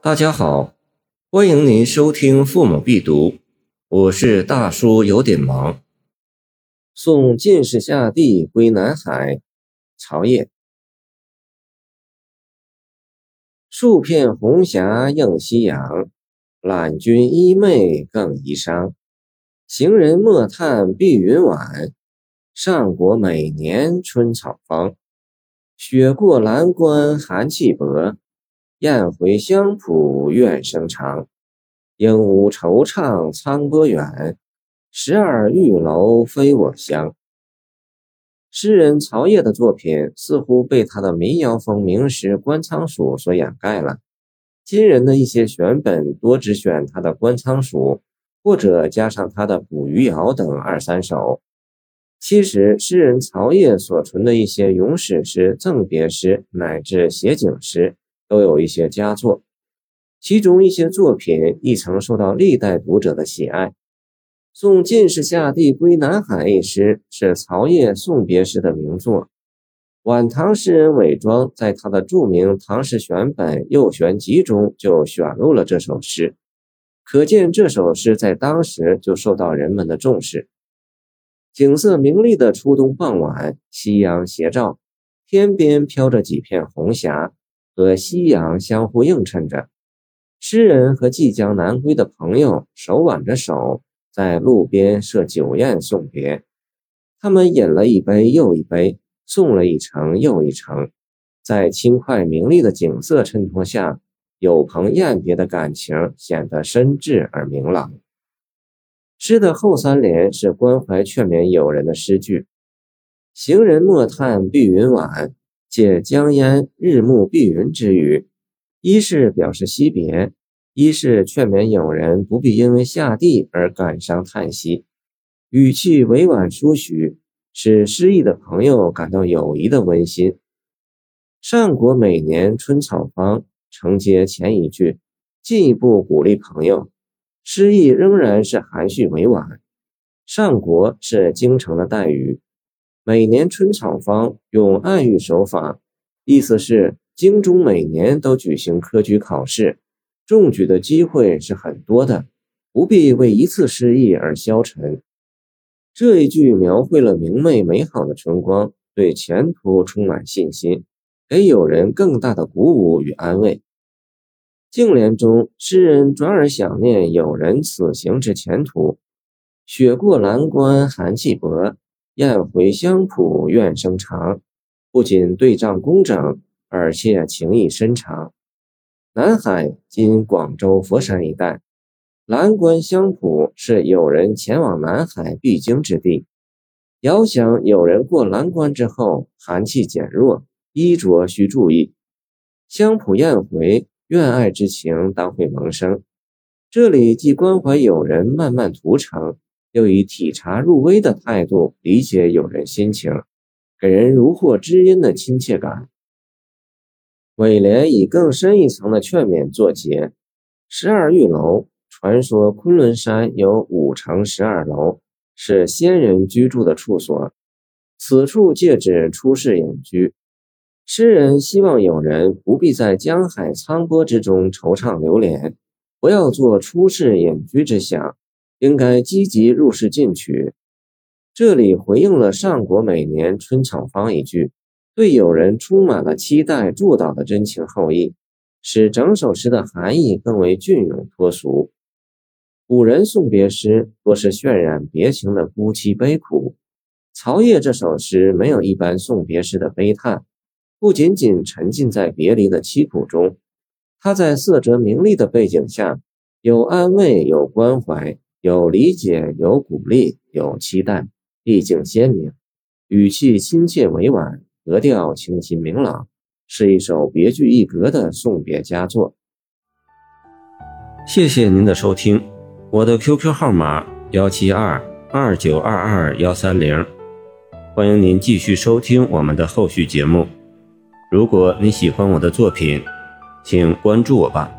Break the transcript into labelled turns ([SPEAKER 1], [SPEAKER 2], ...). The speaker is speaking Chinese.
[SPEAKER 1] 大家好，欢迎您收听《父母必读》，我是大叔，有点忙。送进士下第归南海，曹烨。数片红霞映夕阳，揽君衣袂更衣裳。行人莫叹碧云晚，上国每年春草芳。雪过蓝关寒气薄。雁回香浦怨声长，鹦鹉惆怅沧波远。十二玉楼非我乡。诗人曹烨的作品似乎被他的民谣风名诗《观仓鼠》所掩盖了。今人的一些选本多只选他的《观仓鼠》，或者加上他的《捕鱼谣》等二三首。其实，诗人曹烨所存的一些咏史诗、赠别诗乃至写景诗。都有一些佳作，其中一些作品亦曾受到历代读者的喜爱。《送进士下第归南海》一诗是曹烨送别诗的名作。晚唐诗人韦庄在他的著名《唐诗选本·右选集》中就选录了这首诗，可见这首诗在当时就受到人们的重视。景色明丽的初冬傍晚，夕阳斜照，天边飘着几片红霞。和夕阳相互映衬着，诗人和即将南归的朋友手挽着手，在路边设酒宴送别。他们饮了一杯又一杯，送了一程又一程，在轻快明丽的景色衬托下，有朋宴别的感情显得深挚而明朗。诗的后三联是关怀劝勉友人的诗句：“行人莫叹碧云晚。”借江烟日暮碧云之语，一是表示惜别，一是劝勉友人不必因为下地而感伤叹息，语气委婉舒许，使失意的朋友感到友谊的温馨。上国每年春草芳，承接前一句，进一步鼓励朋友。诗意仍然是含蓄委婉。上国是京城的代语。每年春草芳用暗喻手法，意思是京中每年都举行科举考试，中举的机会是很多的，不必为一次失意而消沉。这一句描绘了明媚美好的春光，对前途充满信心，给友人更大的鼓舞与安慰。颈联中，诗人转而想念友人此行之前途。雪过蓝关寒气薄。雁回香浦怨声长，不仅对仗工整，而且情意深长。南海今广州佛山一带，蓝关香浦是友人前往南海必经之地。遥想友人过蓝关之后，寒气减弱，衣着需注意。香浦雁回，愿爱之情当会萌生。这里既关怀友人漫漫途程。又以体察入微的态度理解友人心情，给人如获知音的亲切感。尾联以更深一层的劝勉作结：十二玉楼，传说昆仑山有五层十二楼，是仙人居住的处所。此处借指出世隐居。诗人希望友人不必在江海沧波之中惆怅流连，不要做出世隐居之想。应该积极入世进取。这里回应了上国每年春草芳一句，对友人充满了期待祝祷的真情厚意，使整首诗的含义更为隽永脱俗。古人送别诗多是渲染别情的孤凄悲苦，曹烨这首诗没有一般送别诗的悲叹，不仅仅沉浸在别离的凄苦中，他在色泽明丽的背景下，有安慰，有关怀。有理解，有鼓励，有期待，意境鲜明，语气亲切委婉，格调清新明朗，是一首别具一格的送别佳作。谢谢您的收听，我的 QQ 号码幺七二二九二二幺三零，欢迎您继续收听我们的后续节目。如果你喜欢我的作品，请关注我吧。